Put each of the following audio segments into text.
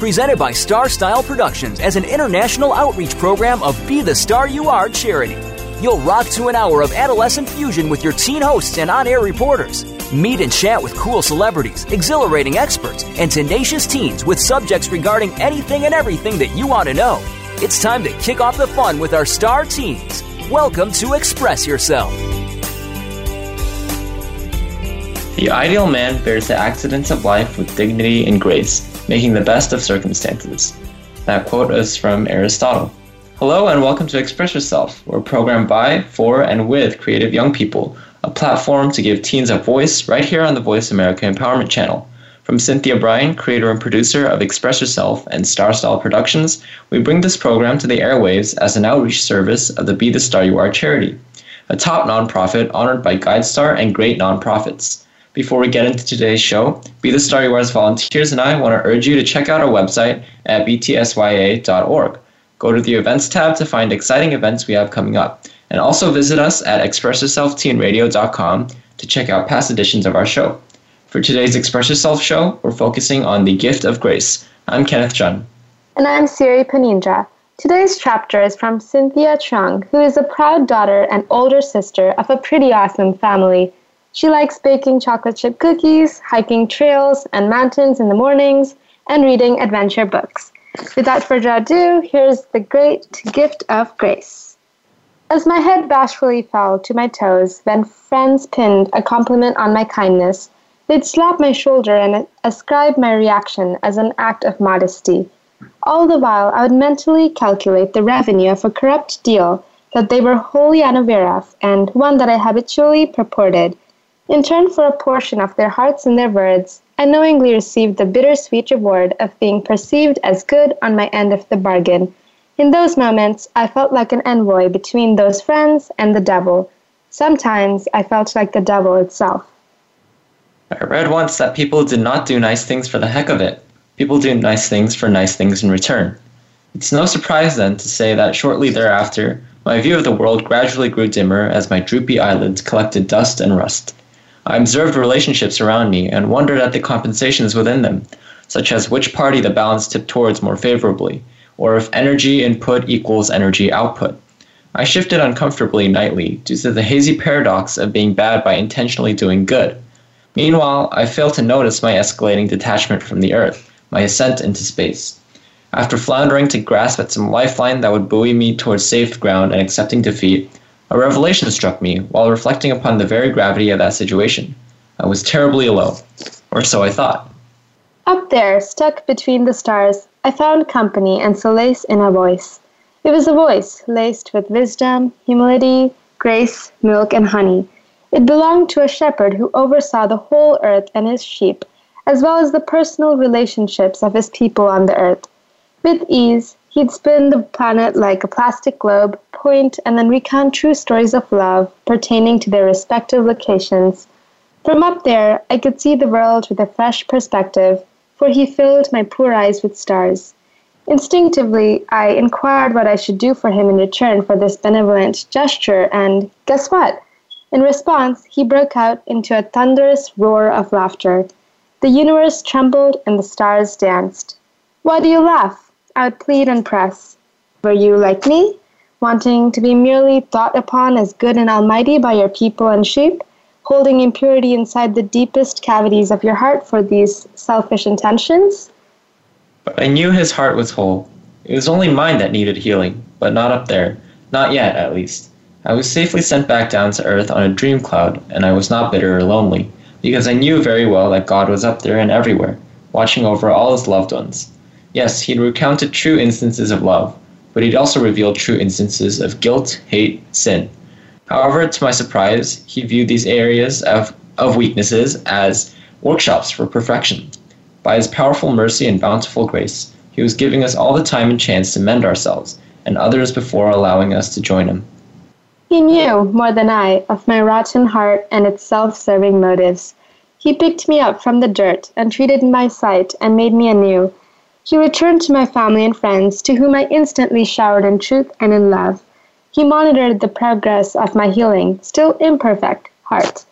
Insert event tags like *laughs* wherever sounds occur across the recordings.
Presented by Star Style Productions as an international outreach program of Be the Star You Are charity. You'll rock to an hour of adolescent fusion with your teen hosts and on air reporters. Meet and chat with cool celebrities, exhilarating experts, and tenacious teens with subjects regarding anything and everything that you want to know. It's time to kick off the fun with our star teens. Welcome to Express Yourself. The ideal man bears the accidents of life with dignity and grace, making the best of circumstances. That quote is from Aristotle. Hello and welcome to Express Yourself. We're programmed by, for, and with creative young people, a platform to give teens a voice right here on the Voice America Empowerment Channel. From Cynthia Bryan, creator and producer of Express Yourself and Star Style Productions, we bring this program to the airwaves as an outreach service of the Be the Star You Are charity, a top nonprofit honored by GuideStar and great nonprofits. Before we get into today's show, Be the Star You Are's volunteers and I want to urge you to check out our website at btsya.org. Go to the events tab to find exciting events we have coming up, and also visit us at expressyourselfteenradio.com to check out past editions of our show. For today's Express Yourself show, we're focusing on the gift of grace. I'm Kenneth Jun. And I'm Siri Panindra. Today's chapter is from Cynthia Chung, who is a proud daughter and older sister of a pretty awesome family. She likes baking chocolate chip cookies, hiking trails and mountains in the mornings, and reading adventure books. Without further ado, here's the great gift of grace. As my head bashfully fell to my toes when friends pinned a compliment on my kindness, they'd slap my shoulder and ascribe my reaction as an act of modesty. All the while, I would mentally calculate the revenue of a corrupt deal that they were wholly unaware of and one that I habitually purported in turn for a portion of their hearts and their words, I knowingly received the bittersweet reward of being perceived as good on my end of the bargain. In those moments, I felt like an envoy between those friends and the devil. Sometimes I felt like the devil itself. I read once that people did not do nice things for the heck of it. People do nice things for nice things in return. It's no surprise then to say that shortly thereafter, my view of the world gradually grew dimmer as my droopy eyelids collected dust and rust. I observed relationships around me and wondered at the compensations within them, such as which party the balance tipped towards more favorably, or if energy input equals energy output. I shifted uncomfortably nightly due to the hazy paradox of being bad by intentionally doing good. Meanwhile, I failed to notice my escalating detachment from the earth, my ascent into space. After floundering to grasp at some lifeline that would buoy me towards safe ground and accepting defeat, a revelation struck me while reflecting upon the very gravity of that situation. I was terribly alone, or so I thought. Up there, stuck between the stars, I found company and solace in a voice. It was a voice laced with wisdom, humility, grace, milk, and honey. It belonged to a shepherd who oversaw the whole earth and his sheep, as well as the personal relationships of his people on the earth. With ease, he'd spin the planet like a plastic globe, point, and then recount true stories of love pertaining to their respective locations. From up there, I could see the world with a fresh perspective, for he filled my poor eyes with stars. Instinctively, I inquired what I should do for him in return for this benevolent gesture, and guess what? In response, he broke out into a thunderous roar of laughter. The universe trembled and the stars danced. Why do you laugh? I would plead and press. Were you like me? wanting to be merely thought upon as good and almighty by your people and sheep, holding impurity inside the deepest cavities of your heart for these selfish intentions? But I knew his heart was whole. It was only mine that needed healing, but not up there. Not yet, at least. I was safely sent back down to earth on a dream cloud, and I was not bitter or lonely, because I knew very well that God was up there and everywhere, watching over all his loved ones. Yes, he'd recounted true instances of love, but he'd also revealed true instances of guilt, hate, sin. However, to my surprise, he viewed these areas of, of weaknesses as workshops for perfection. By his powerful mercy and bountiful grace, He was giving us all the time and chance to mend ourselves, and others before allowing us to join him. He knew, more than I, of my rotten heart and its self serving motives. He picked me up from the dirt and treated my sight and made me anew. He returned to my family and friends, to whom I instantly showered in truth and in love. He monitored the progress of my healing, still imperfect, heart.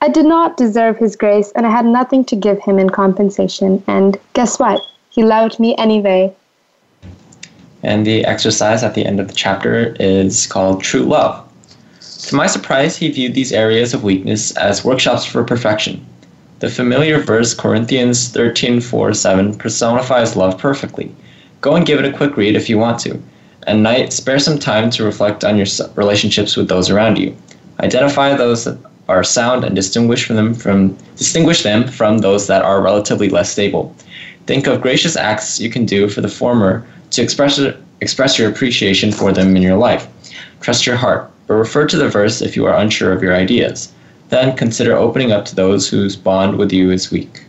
I did not deserve his grace, and I had nothing to give him in compensation. And guess what? He loved me anyway. And the exercise at the end of the chapter is called True Love. To my surprise, he viewed these areas of weakness as workshops for perfection. The familiar verse Corinthians 13 4 7 personifies love perfectly. Go and give it a quick read if you want to. At night, spare some time to reflect on your relationships with those around you. Identify those that are sound and distinguish them from distinguish them from those that are relatively less stable. Think of gracious acts you can do for the former to express express your appreciation for them in your life. Trust your heart, but refer to the verse if you are unsure of your ideas. Then consider opening up to those whose bond with you is weak.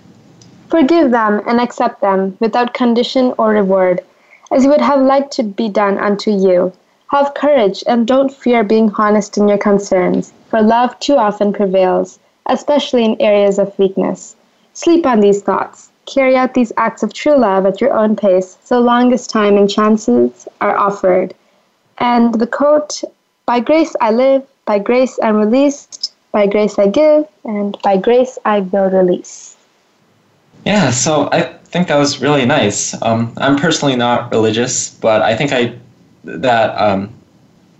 Forgive them and accept them without condition or reward, as you would have liked to be done unto you. Have courage and don't fear being honest in your concerns, for love too often prevails, especially in areas of weakness. Sleep on these thoughts. Carry out these acts of true love at your own pace, so long as time and chances are offered. And the quote, By grace I live, by grace I'm released, by grace I give, and by grace I will release. Yeah, so I think that was really nice. Um, I'm personally not religious, but I think I that um,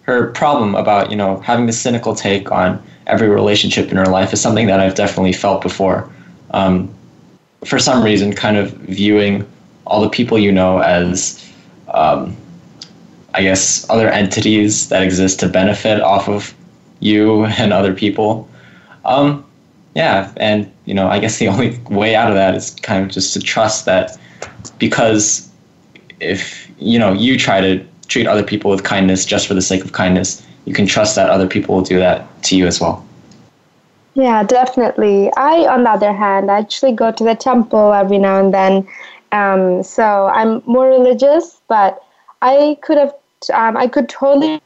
her problem about you know having the cynical take on every relationship in her life is something that I've definitely felt before. Um, for some reason, kind of viewing all the people you know as, um, I guess, other entities that exist to benefit off of you *laughs* and other people. Um, yeah, and you know, I guess the *laughs* only way out of that is kind of just to trust that because if you know you try to treat other people with kindness just for the sake of kindness, you can trust that other people will do that to you as well. Yeah, definitely. I, on the other hand, actually go to the temple every now and then. Um, so I'm more religious, but I could have, um, I could totally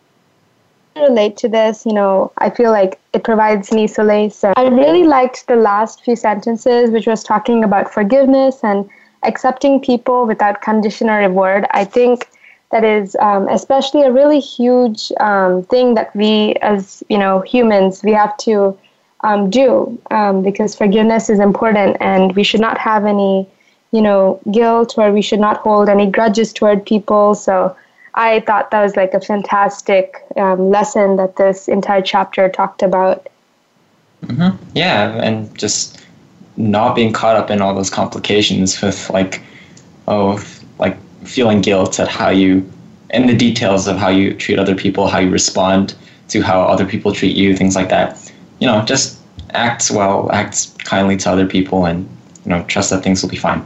relate to this. You know, I feel like it provides me solace. I really liked the last few sentences, which was talking about forgiveness and accepting people without condition or reward. I think that is um, especially a really huge um, thing that we, as you know, humans, we have to um, do um, because forgiveness is important, and we should not have any, you know, guilt or we should not hold any grudges toward people. So I thought that was like a fantastic um, lesson that this entire chapter talked about. Mm-hmm. Yeah, and just not being caught up in all those complications with like, oh, like feeling guilt at how you, and the details of how you treat other people, how you respond to how other people treat you, things like that. You know, just act well, act kindly to other people, and you know, trust that things will be fine.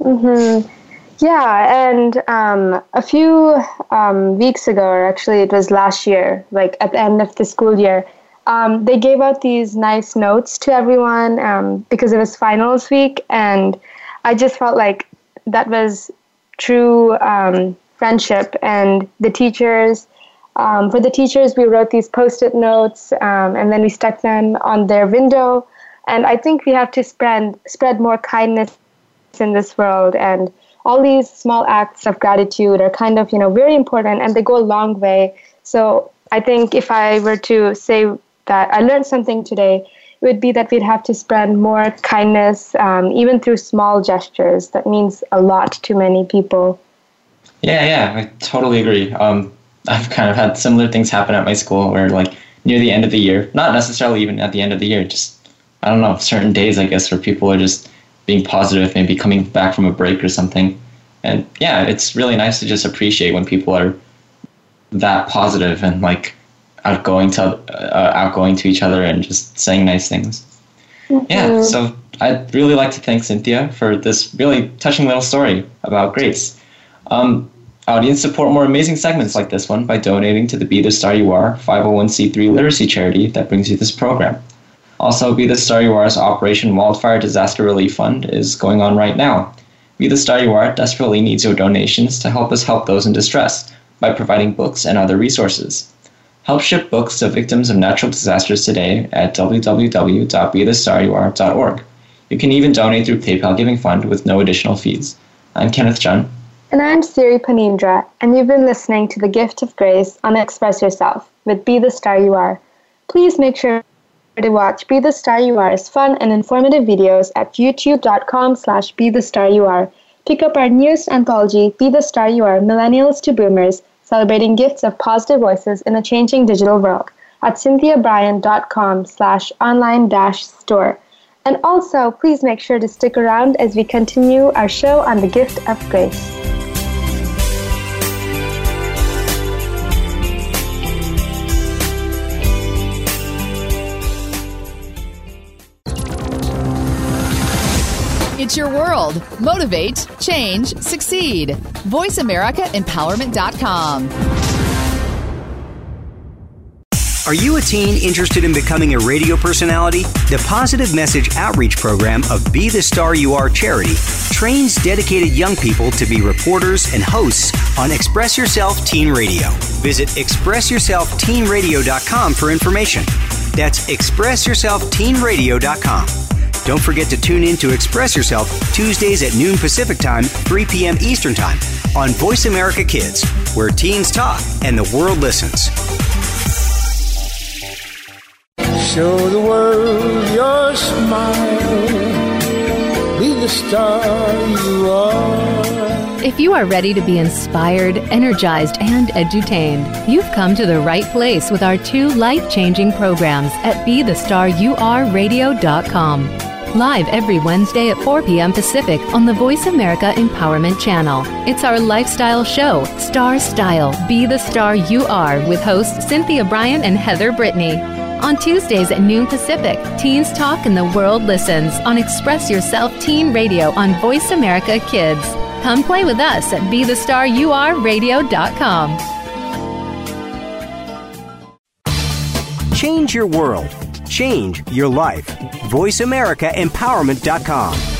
Mm-hmm. Yeah, and um, a few um, weeks ago, or actually it was last year, like at the end of the school year, um, they gave out these nice notes to everyone um, because it was finals week, and I just felt like that was true um, friendship. And the teachers, um, for the teachers, we wrote these post-it notes, and then we stuck them on their window. And I think we have to spread spread more kindness in this world and all these small acts of gratitude are kind of you know very important and they go a long way. So i think if i were to say that i learned something today it would be that we'd have to spread more kindness um, even through small gestures. That means a lot to many people. Yeah yeah i totally agree. Um, i've kind of had similar things happen at my school where like near the end of the year not necessarily even at the end of the year just i don't know certain days i guess where people are just being positive, maybe coming back from a break or something. And yeah, it's really nice to just appreciate when people are that positive and like outgoing to uh, outgoing to each other and just saying nice things. Mm-hmm. Yeah, so I'd really like to thank Cynthia for this really touching little story about Grace. Um, audience support more amazing segments like this one by donating to the Be the Star You Are 501c3 literacy charity that brings you this program. Also, Be the Star You Are's Operation Wildfire Disaster Relief Fund is going on right now. Be the Star You Are desperately needs your donations to help us help those in distress by providing books and other resources. Help ship books to victims of natural disasters today at www.bethestaryouare.org. You can even donate through PayPal Giving Fund with no additional fees. I'm Kenneth Jun. And I'm Siri Panindra, and you've been listening to The Gift of Grace on Express Yourself with Be the Star You Are. Please make sure to watch Be the Star You Are's fun and informative videos at youtube.com slash Be the Star You Are. Pick up our newest anthology, Be the Star You Are, Millennials to Boomers, celebrating gifts of positive voices in a changing digital world at cynthiabryan.com slash online dash store. And also, please make sure to stick around as we continue our show on the gift of grace. It's your world. Motivate, change, succeed. VoiceAmericaEmpowerment.com. Are you a teen interested in becoming a radio personality? The Positive Message Outreach Program of Be the Star You Are charity trains dedicated young people to be reporters and hosts on Express Yourself Teen Radio. Visit ExpressYourselfTeenRadio.com for information. That's ExpressYourselfTeenRadio.com. Don't forget to tune in to Express Yourself Tuesdays at noon Pacific Time, 3 p.m. Eastern Time on Voice America Kids, where teens talk and the world listens. Show the world your smile. Be the star you are. If you are ready to be inspired, energized, and edutained, you've come to the right place with our two life changing programs at BeTheStarYouAreRadio.com. Live every Wednesday at 4 p.m. Pacific on the Voice America Empowerment Channel. It's our lifestyle show, Star Style Be the Star You Are, with hosts Cynthia Bryan and Heather Brittany. On Tuesdays at noon Pacific, Teens Talk and the World Listens on Express Yourself Teen Radio on Voice America Kids. Come play with us at BeTheStarYouAreRadio.com. Change your world. Change your life. VoiceAmericaEmpowerment.com.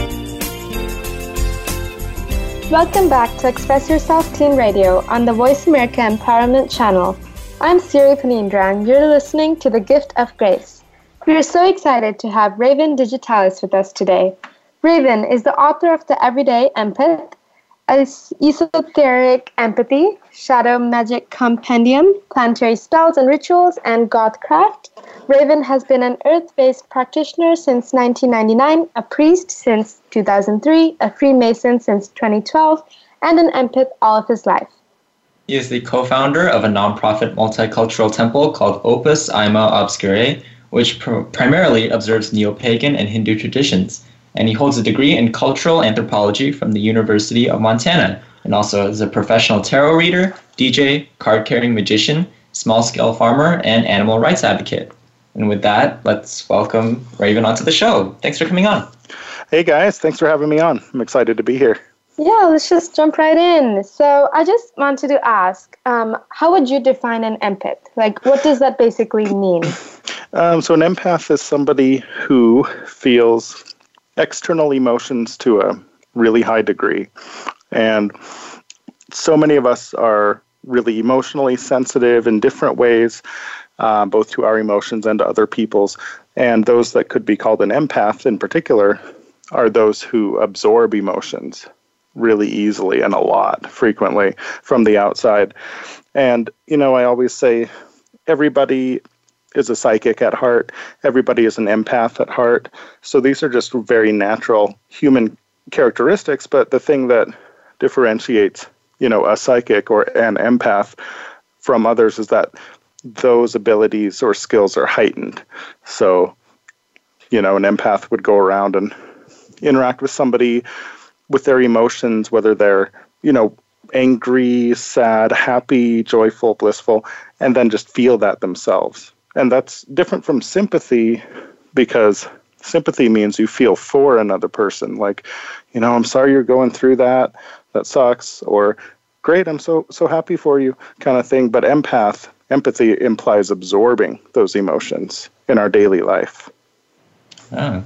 Welcome back to Express Yourself Teen Radio on the Voice America Empowerment Channel. I'm Siri Panindran. you're listening to The Gift of Grace. We are so excited to have Raven Digitalis with us today. Raven is the author of The Everyday Empath, Esoteric Empathy, Shadow Magic Compendium, Planetary Spells and Rituals, and Gothcraft. Raven has been an earth based practitioner since 1999, a priest since 2003, a Freemason since 2012, and an empath all of his life. He is the co founder of a nonprofit multicultural temple called Opus Aima Obscurae, which pr- primarily observes neo pagan and Hindu traditions. And he holds a degree in cultural anthropology from the University of Montana, and also is a professional tarot reader, DJ, card carrying magician, small scale farmer, and animal rights advocate. And with that, let's welcome Raven onto the show. Thanks for coming on. Hey guys, thanks for having me on. I'm excited to be here. Yeah, let's just jump right in. So, I just wanted to ask um, how would you define an empath? Like, what does that basically mean? *clears throat* Um, so, an empath is somebody who feels external emotions to a really high degree. And so many of us are really emotionally sensitive in different ways uh, both to our emotions and to other people's. And those that could be called an empath in particular are those who absorb emotions really easily and a lot, frequently from the outside. And, you know, I always say everybody is a psychic at heart, everybody is an empath at heart. So these are just very natural human characteristics, but the thing that differentiates, you know, a psychic or an empath from others is that those abilities or skills are heightened. So you know, an empath would go around and interact with somebody with their emotions, whether they're, you know, angry, sad, happy, joyful, blissful, and then just feel that themselves. And that's different from sympathy because sympathy means you feel for another person. Like, you know, I'm sorry you're going through that. That sucks. Or, great, I'm so so happy for you, kind of thing. But empath, empathy implies absorbing those emotions in our daily life. Oh.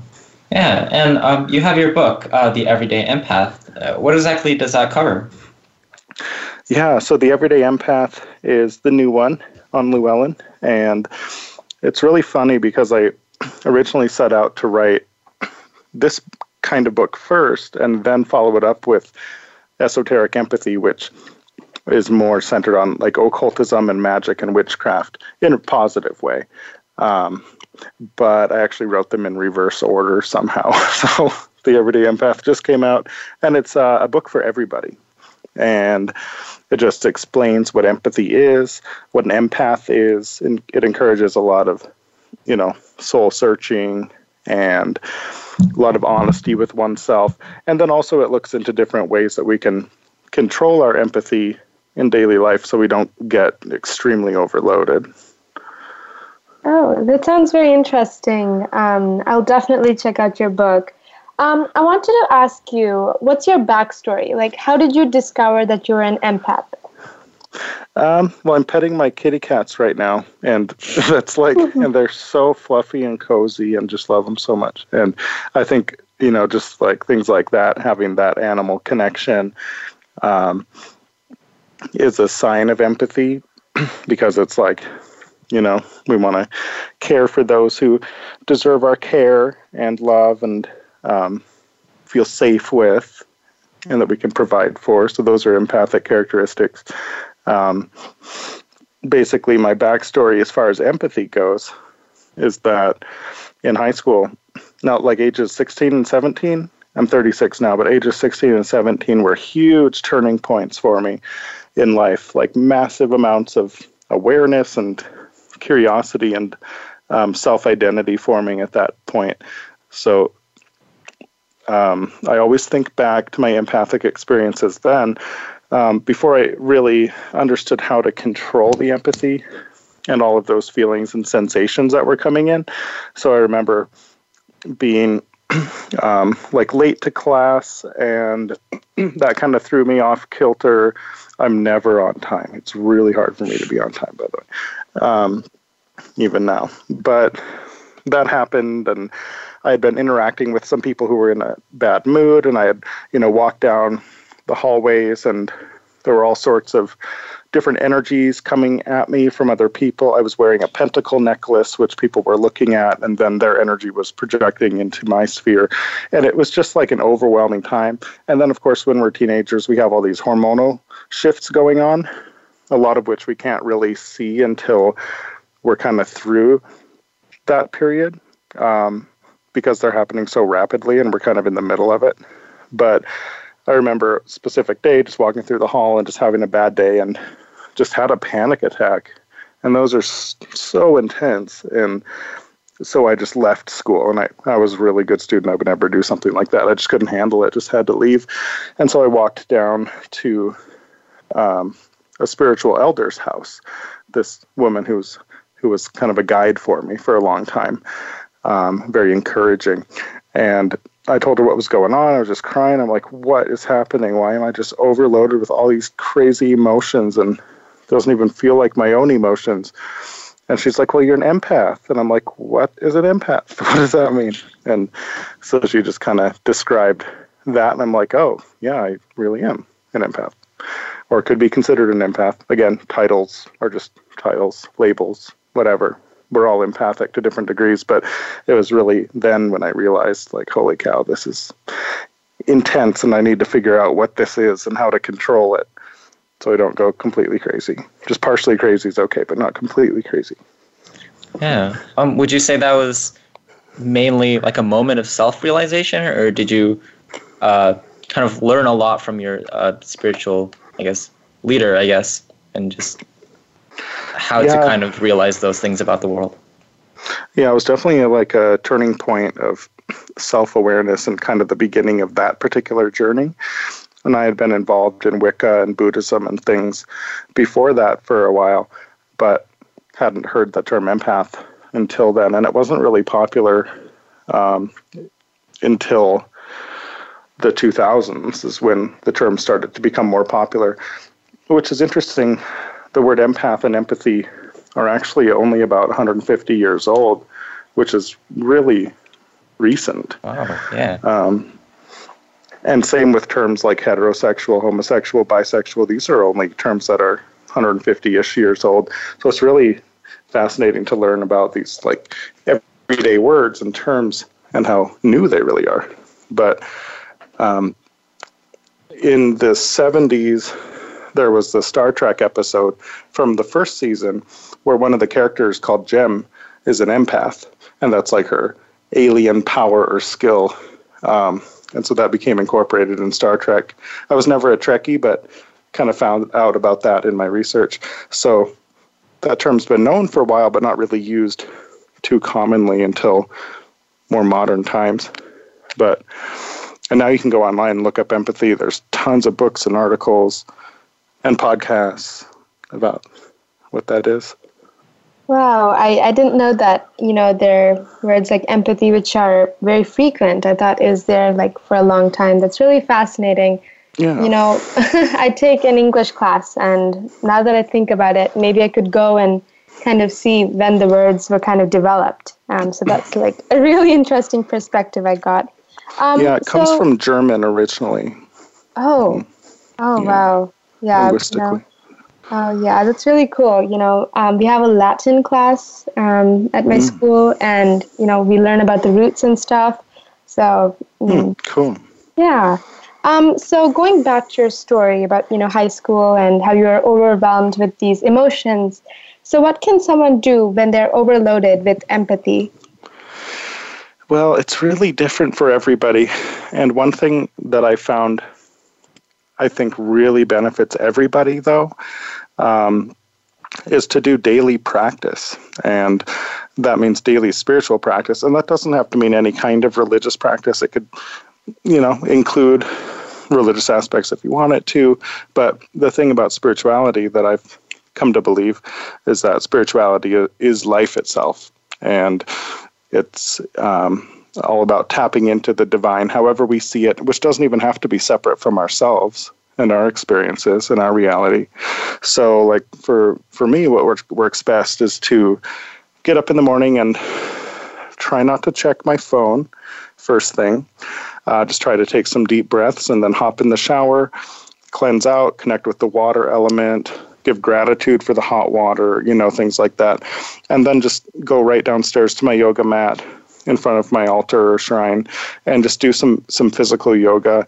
Yeah, and um, you have your book, uh, The Everyday Empath. Uh, what exactly does that cover? Yeah, so The Everyday Empath is the new one on Llewellyn, and it's really funny because I originally set out to write this kind of book first and then follow it up with Esoteric Empathy, which is more centered on like occultism and magic and witchcraft in a positive way. Um, but I actually wrote them in reverse order somehow. *laughs* so the Everyday Empath just came out, and it's uh, a book for everybody. And it just explains what empathy is, what an empath is, and it encourages a lot of, you know, soul searching and a lot of honesty with oneself. And then also it looks into different ways that we can control our empathy in daily life so we don't get extremely overloaded. Oh, that sounds very interesting. Um, I'll definitely check out your book. Um, I wanted to ask you, what's your backstory? Like, how did you discover that you're an empath? Um, well, I'm petting my kitty cats right now, and *laughs* that's like, and they're so fluffy and cozy, and just love them so much. And I think you know, just like things like that, having that animal connection, um, is a sign of empathy, *clears throat* because it's like, you know, we want to care for those who deserve our care and love and um, feel safe with, and that we can provide for. So those are empathic characteristics. Um, basically, my backstory as far as empathy goes is that in high school, now like ages 16 and 17, I'm 36 now, but ages 16 and 17 were huge turning points for me in life, like massive amounts of awareness and curiosity and um, self identity forming at that point. So um, I always think back to my empathic experiences then um, before I really understood how to control the empathy and all of those feelings and sensations that were coming in. So I remember being *clears throat* um, like late to class, and *clears throat* that kind of threw me off kilter. I'm never on time. It's really hard for me to be on time, by the way, um, even now. But that happened, and I had been interacting with some people who were in a bad mood, and I had, you know, walked down the hallways, and there were all sorts of different energies coming at me from other people. I was wearing a pentacle necklace, which people were looking at, and then their energy was projecting into my sphere. And it was just like an overwhelming time. And then, of course, when we're teenagers, we have all these hormonal shifts going on, a lot of which we can't really see until we're kind of through that period. Um, because they're happening so rapidly and we're kind of in the middle of it. But I remember a specific day just walking through the hall and just having a bad day and just had a panic attack. And those are so intense. And so I just left school and I, I was a really good student. I would never do something like that. I just couldn't handle it, just had to leave. And so I walked down to um, a spiritual elder's house. This woman who's who was kind of a guide for me for a long time um, very encouraging. And I told her what was going on. I was just crying. I'm like, what is happening? Why am I just overloaded with all these crazy emotions and doesn't even feel like my own emotions? And she's like, well, you're an empath. And I'm like, what is an empath? *laughs* What does that mean? And so she just kind of described that. And I'm like, oh, yeah, I really am an empath or could be considered an empath. Again, titles are just titles, labels, whatever we're all empathic to different degrees, but it was really then when I realized, like, holy cow, this is intense, and I need to figure out what this is and how to control it so I don't go completely crazy. Just partially crazy is okay, but not completely crazy. Yeah. Um, would you say that was mainly like a moment of self realization, or did you uh, kind of learn a lot from your uh, spiritual, I guess, leader, I guess, and just how yeah. to kind of realize those things about the world. Yeah, it was definitely like a turning point of self awareness and kind of the beginning of that particular journey. And I had been involved in Wicca and Buddhism and things before that for a while, but hadn't heard the term empath until then. And it wasn't really popular um, until the 2000s, is when the term started to become more popular, which is interesting. The word empath and empathy are actually only about 150 years old, which is really recent. Wow, yeah. Um, and same with terms like heterosexual, homosexual, bisexual. These are only terms that are 150 ish years old. So it's really fascinating to learn about these like everyday words and terms and how new they really are. But um, in the 70s, there was the Star Trek episode from the first season where one of the characters called Gem is an empath, and that's like her alien power or skill. Um, and so that became incorporated in Star Trek. I was never a Trekkie, but kind of found out about that in my research. So that term's been known for a while, but not really used too commonly until more modern times. But and now you can go online and look up empathy. There's tons of books and articles and podcasts about what that is. Wow, I, I didn't know that, you know, there are words like empathy, which are very frequent. I thought is there like for a long time. That's really fascinating. Yeah. You know, *laughs* I take an English class, and now that I think about it, maybe I could go and kind of see when the words were kind of developed. Um, so that's like a really interesting perspective I got. Um, yeah, it comes so- from German originally, Oh, oh Yeah. wow, yeah. you linguistically. know. Oh yeah, that's really cool. You know, um, we have a Latin class um, at my school, and you know, we learn about the roots and stuff. So mm, cool. yeah. Um, so going back to your story about you know high school and how you were overwhelmed with these emotions. So what can someone do when they're overloaded with empathy? Well, it's really different for everybody. And one thing that I found I think really benefits everybody, though, um, is to do daily practice. And that means daily spiritual practice. And that doesn't have to mean any kind of religious practice. It could, you know, include religious aspects if you want it to. But the thing about spirituality that I've come to believe is that spirituality is life itself. And it's um, all about tapping into the divine, however we see it, which doesn't even have to be separate from ourselves and our experiences and our reality. So, like for for me, what works, works best is to get up in the morning and try not to check my phone first thing. Uh, just try to take some deep breaths and then hop in the shower, cleanse out, connect with the water element, give gratitude for the hot water, you know, things like that. And then just go right downstairs to my yoga mat in front of my altar or shrine and just do some some physical yoga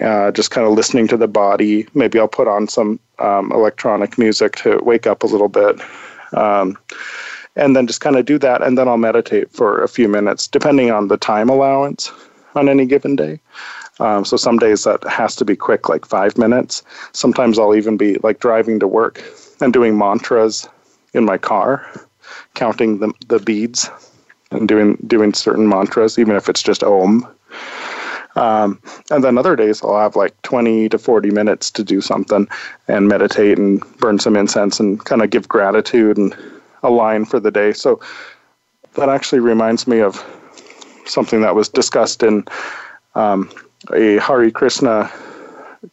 uh, just kind of listening to the body. Maybe i'll put on some um, electronic music to wake up a little bit. Um, and then just kind of do that and then i'll meditate for a few minutes depending on the time allowance on any given day um, so some days that has to be quick like five minutes sometimes i'll even be like driving to work and doing mantras in my car counting the, the beads and doing doing certain mantras, even if it's just Om. Um, and then other days I'll have like 20 to 40 minutes to do something and meditate and burn some incense and kind of give gratitude and align for the day. So that actually reminds me of something that was discussed in um, a Hare Krishna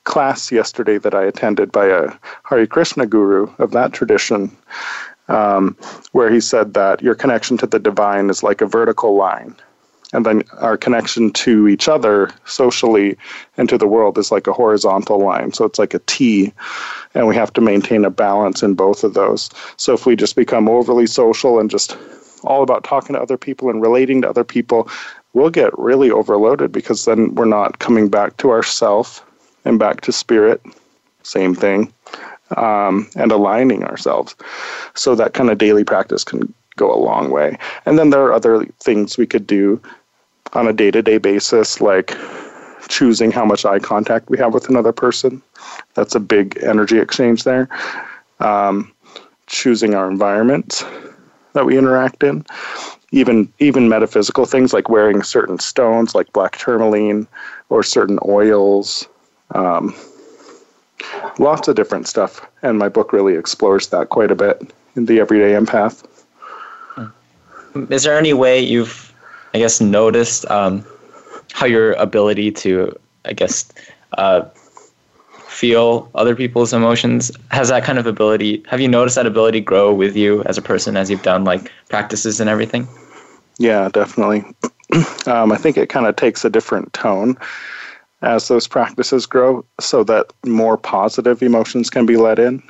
class yesterday that I attended by a Hare Krishna guru of that tradition um, where he said that your connection to the divine is like a vertical line. And then our connection to each other socially and to the world is like a horizontal line. So it's like a T, and we have to maintain a balance in both of those. So if we just become overly social and just all about talking to other people and relating to other people, we'll get really overloaded because then we're not coming back to ourself and back to spirit. Same thing um, and aligning ourselves. So that kind of daily practice can go a long way. And then there are other things we could do on a day to day basis, like choosing how much eye contact we have with another person. That's a big energy exchange there. Um, choosing our environment that we interact in. Even even metaphysical things like wearing certain stones like black tourmaline or certain oils. Um, lots of different stuff, and my book really explores that quite a bit in the everyday empath. Is there any way you've, I guess, noticed um, how your ability to, I guess, uh, feel other people's emotions has that kind of ability? Have you noticed that ability grow with you as a person as you've done like practices and everything? Yeah, definitely. *clears throat* um, I think it kind of takes a different tone as those practices grow so that more positive emotions can be let in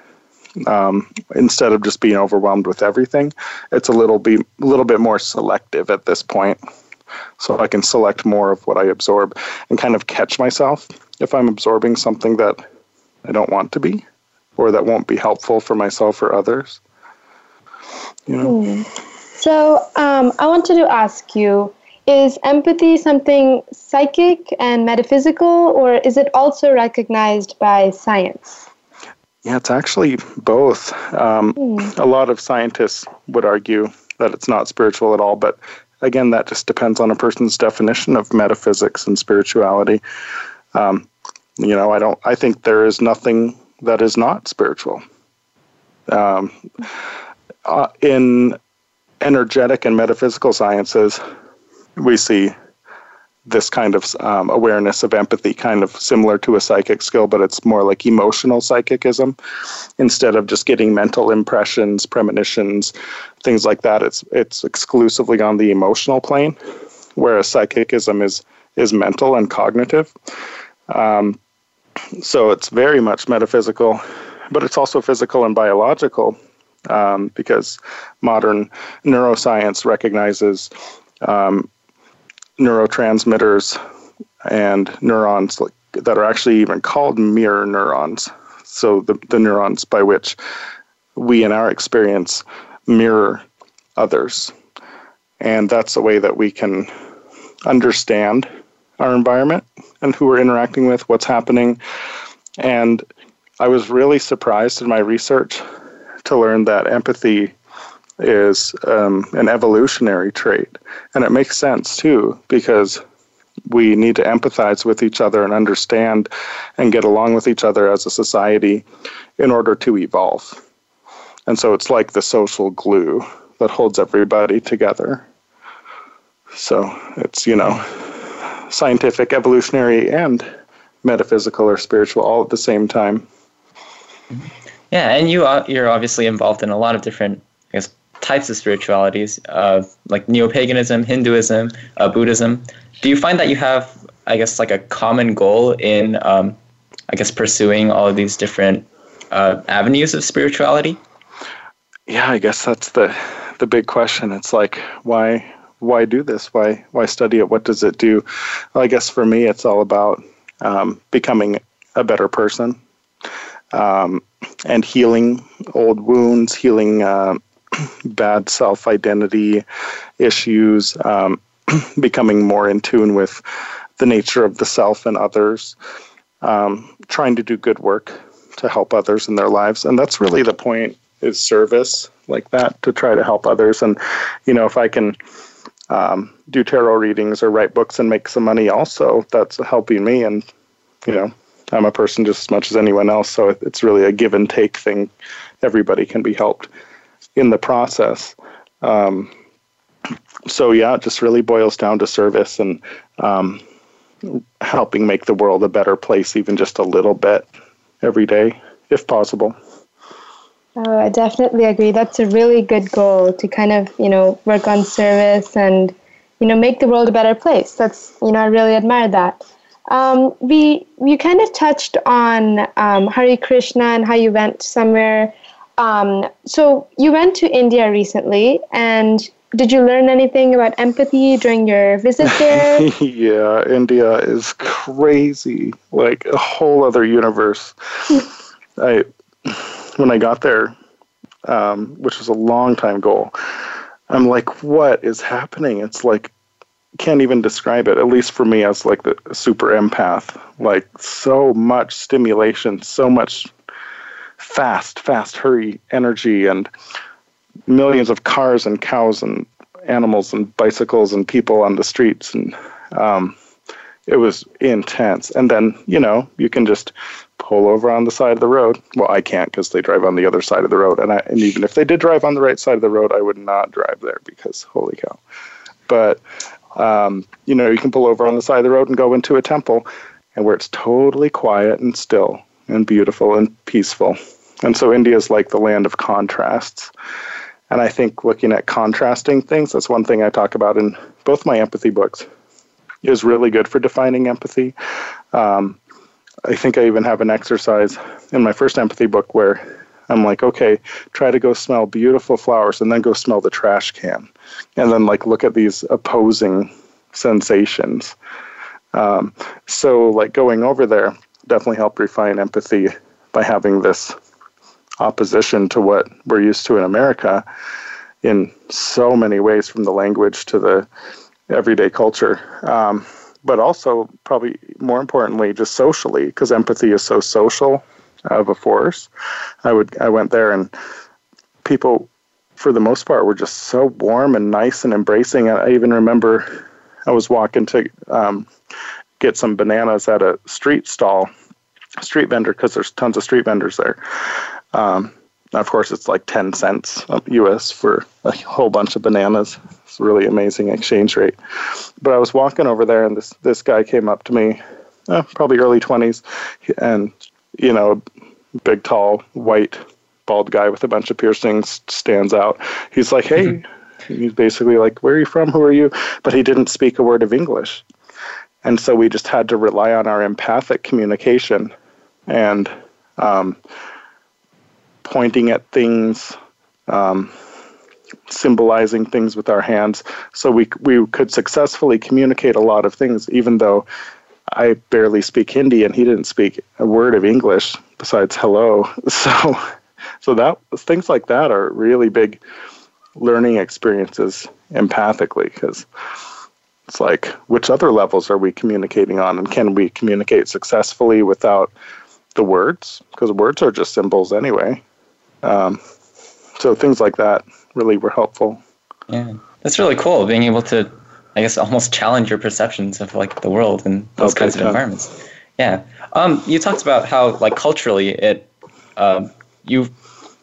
um, instead of just being overwhelmed with everything. It's a little be a little bit more selective at this point, so I can select more of what I absorb and kind of catch myself if I'm absorbing something that I don't want to be, or that won't be helpful for myself or others. You know. Hmm. So um, I wanted to ask you. Is empathy something psychic and metaphysical, or is it also recognized by science? Yeah, it's actually both. Um, mm. A lot of scientists would argue that it's not spiritual at all, but again, that just depends on a person's definition of metaphysics and spirituality. Um, you know, I don't. I think there is nothing that is not spiritual. Um, uh, in energetic and metaphysical sciences, we see this kind of um, awareness of empathy, kind of similar to a psychic skill, but it's more like emotional psychicism. Instead of just getting mental impressions, premonitions, things like that, it's it's exclusively on the emotional plane, whereas psychicism is is mental and cognitive. Um, so it's very much metaphysical, but it's also physical and biological. Um, because modern neuroscience recognizes um, neurotransmitters and neurons that are actually even called mirror neurons. So the, the neurons by which we, in our experience, mirror others. And that's a way that we can understand our environment and who we're interacting with, what's happening. And I was really surprised in my research to learn that empathy is um, an evolutionary trait. And it makes sense too, because we need to empathize with each other and understand and get along with each other as a society in order to evolve. And so it's like the social glue that holds everybody together. So it's, you know, scientific, evolutionary, and metaphysical or spiritual all at the same time. Yeah, and you uh, you're obviously involved in a lot of different I guess types of spiritualities, uh, like neo paganism, Hinduism, uh, Buddhism. Do you find that you have, I guess, like a common goal in, um, I guess, pursuing all of these different uh, avenues of spirituality? Yeah, I guess that's the the big question. It's like why why do this? Why why study it? What does it do? Well, I guess for me, it's all about um, becoming a better person um, and healing old wounds, healing uh, *clears throat* bad self identity issues, um, *clears throat* becoming more in tune with the nature of the self and others, um, trying to do good work to help others in their lives. And that's really the point is service like that to try to help others. And, you know, if I can um, do tarot readings or write books and make some money also, that's helping me. And, you know, I'm a person just as much as anyone else. So it's really a give and take thing. Everybody can be helped in the process. Um, so yeah, it just really boils down to service and um, helping make the world a better place, even just a little bit every day, if possible. Oh, I definitely agree. That's a really good goal to kind of, you know, work on service and, you know, make the world a better place. That's, you know, I really admire that. Um, we, you kind of touched on um, Hare Krishna and how you went somewhere um, so you went to India recently, and did you learn anything about empathy during your visit *laughs* there? yeah, India is crazy, like a whole other universe. *laughs* I when I got there, um, which was a long time goal, I'm like, what is happening? It's like can't even describe it. At least for me, as like the super empath, like so much stimulation, so much fast, fast, hurry energy and millions of cars and cows and animals and bicycles and people on the streets, and um, it was intense. And then you know you can just pull over on the side of the road. Well, I can't because they drive on the other side of the road, and I, and even if they did drive on the right side of the road, I would not drive there because holy cow. But um, you know you can pull over on the side of the road and go into a temple, and where it's totally quiet and still and beautiful and peaceful. And so India is like the land of contrasts. And I think looking at contrasting things, that's one thing I talk about in both my empathy books, is really good for defining empathy. Um, I think I even have an exercise in my first empathy book where I'm like, okay, try to go smell beautiful flowers and then go smell the trash can. And then, like, look at these opposing sensations. Um, so, like, going over there definitely helped refine empathy by having this opposition to what we're used to in America in so many ways, from the language to the everyday culture. Um, but also, probably more importantly, just socially, because empathy is so social of a force. I would I went there and people, for the most part, were just so warm and nice and embracing. I even remember I was walking to um, get some bananas at a street stall, street vendor, because there's tons of street vendors there. Um, of course, it's like 10 cents US for a whole bunch of bananas. It's a really amazing exchange rate. But I was walking over there, and this, this guy came up to me, uh, probably early 20s, and, you know, big, tall, white, bald guy with a bunch of piercings stands out. He's like, hey, mm-hmm. he's basically like, where are you from? Who are you? But he didn't speak a word of English. And so we just had to rely on our empathic communication and um, pointing at things, um, symbolizing things with our hands. So we, we could successfully communicate a lot of things, even though I barely speak Hindi and he didn't speak a word of English besides hello. *laughs* So, so that things like that are really big learning experiences empathically because it's like, which other levels are we communicating on? And can we communicate successfully without the words? Because words are just symbols anyway. Um, so things like that really were helpful. Yeah, that's really cool being able to, I guess, almost challenge your perceptions of like the world and those okay, kinds of yeah. environments. Yeah. Um, you talked about how like culturally it, um, you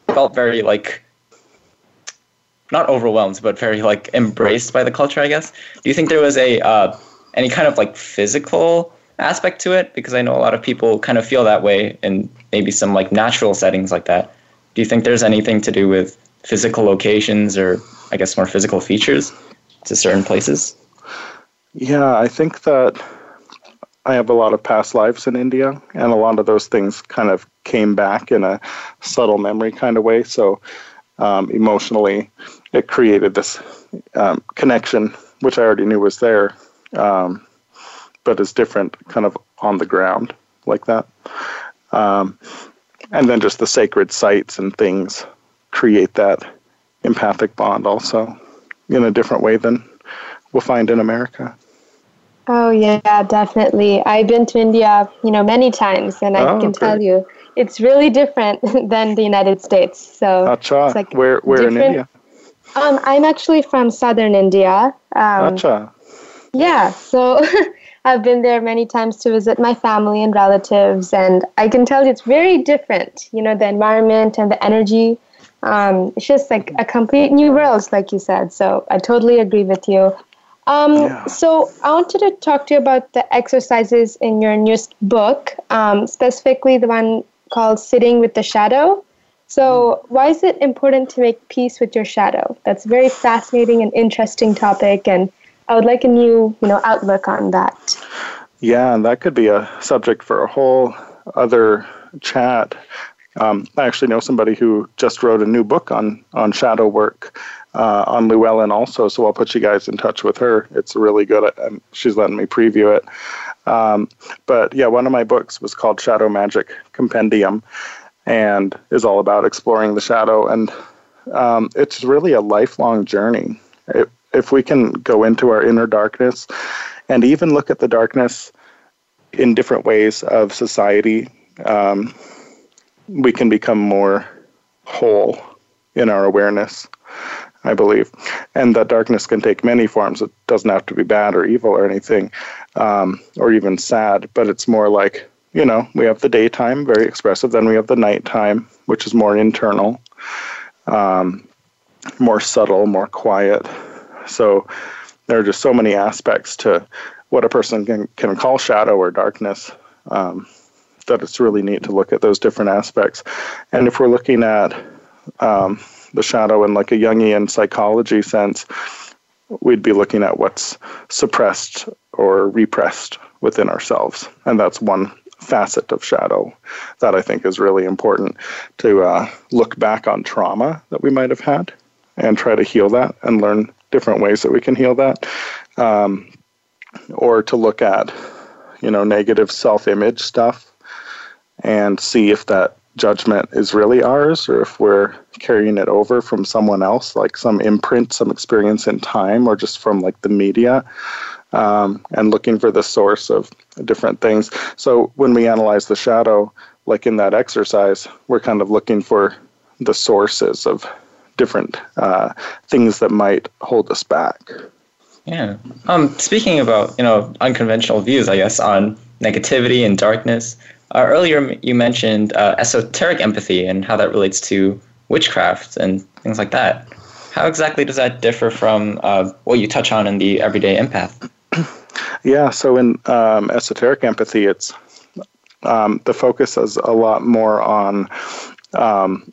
felt very like not overwhelmed, but very like embraced by the culture. I guess. Do you think there was a uh, any kind of like physical aspect to it? Because I know a lot of people kind of feel that way in maybe some like natural settings like that. Do you think there's anything to do with physical locations or I guess more physical features to certain places? Yeah, I think that I have a lot of past lives in India, and a lot of those things kind of came back in a subtle memory kind of way. So um, emotionally, it created this um, connection, which I already knew was there, um, but is different, kind of on the ground like that. And then just the sacred sites and things create that empathic bond also in a different way than we'll find in America. Oh yeah, definitely. I've been to India, you know, many times, and I oh, can tell you, it's really different *laughs* than the United States. So Acha. it's like where where in India? Um, I'm actually from southern India. Um, Acha. Yeah, so *laughs* I've been there many times to visit my family and relatives, and I can tell you it's very different. You know, the environment and the energy. Um, it's just like a complete new world, like you said. So I totally agree with you. Um, yeah. So I wanted to talk to you about the exercises in your newest book, um, specifically the one called Sitting with the Shadow. So, why is it important to make peace with your shadow? That's a very fascinating and interesting topic, and I would like a new, you know, outlook on that. Yeah, and that could be a subject for a whole other chat. Um, I actually know somebody who just wrote a new book on on shadow work uh, on Llewellyn also, so I'll put you guys in touch with her. It's really good, and she's letting me preview it. Um, but yeah, one of my books was called Shadow Magic Compendium, and is all about exploring the shadow, and um, it's really a lifelong journey. It, if we can go into our inner darkness, and even look at the darkness in different ways of society, um, we can become more whole in our awareness. I believe, and that darkness can take many forms. It doesn't have to be bad or evil or anything, um, or even sad, but it's more like, you know, we have the daytime, very expressive, then we have the nighttime, which is more internal, um, more subtle, more quiet. So there are just so many aspects to what a person can, can call shadow or darkness. Um, that it's really neat to look at those different aspects. And if we're looking at um, the shadow in like a Jungian psychology sense, we'd be looking at what's suppressed or repressed within ourselves. And that's one facet of shadow that I think is really important to uh, look back on trauma that we might have had and try to heal that and learn different ways that we can heal that. Um, or to look at, you know, negative self image stuff and see if that judgment is really ours or if we're carrying it over from someone else, like some imprint, some experience in time, or just from like the media, um, and looking for the source of different things. So when we analyze the shadow, like in that exercise, we're kind of looking for the sources of different uh, things that might hold us back. Yeah. Um, speaking about you know unconventional views, I guess on negativity and darkness. Uh, earlier, you mentioned uh, esoteric empathy and how that relates to witchcraft and things like that. How exactly does that differ from uh, what you touch on in the everyday empath? *clears throat* Yeah, so in um, esoteric empathy, it's um, the focus is a lot more on um,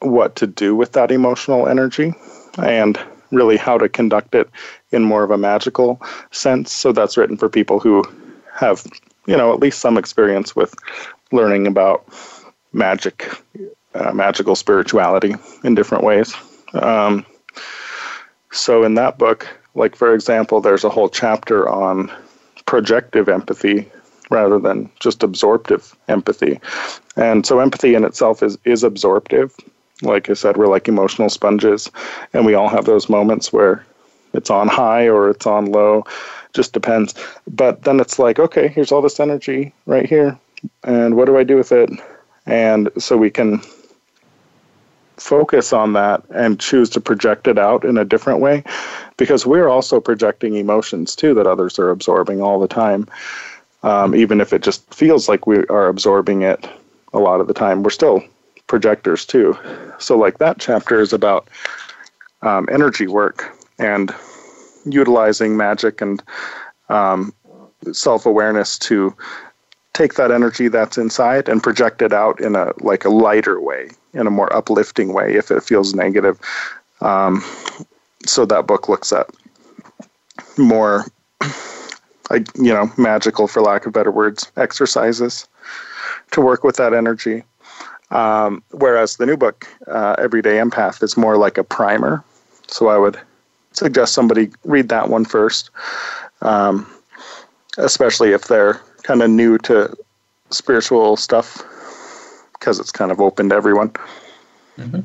what to do with that emotional energy and really how to conduct it in more of a magical sense. So that's written for people who have you know, at least some experience with learning about magic, uh, magical spirituality in different ways. Um, so in that book, like for example, there's a whole chapter on projective empathy rather than just absorptive empathy. And so empathy in itself is is absorptive. Like I said, we're like emotional sponges and we all have those moments where it's on high or it's on low just depends. But then it's like, okay, here's all this energy right here, and what do I do with it? And so we can focus on that and choose to project it out in a different way because we're also projecting emotions too that others are absorbing all the time. Um, even if it just feels like we are absorbing it a lot of the time, we're still projectors too. So, like that chapter is about um, energy work and utilizing magic and um, self awareness to take that energy that's inside and project it out in a like a lighter way, in a more uplifting way if it feels negative. Um, so that book looks at more, like you know, magical, for lack of better words, exercises to work with that energy. Um, whereas the new book, uh, Everyday Empath, is more like a primer. So I would suggest somebody read that one first, um, especially if they're kind of new to spiritual stuff, because it's kind of open to everyone. Mm-hmm.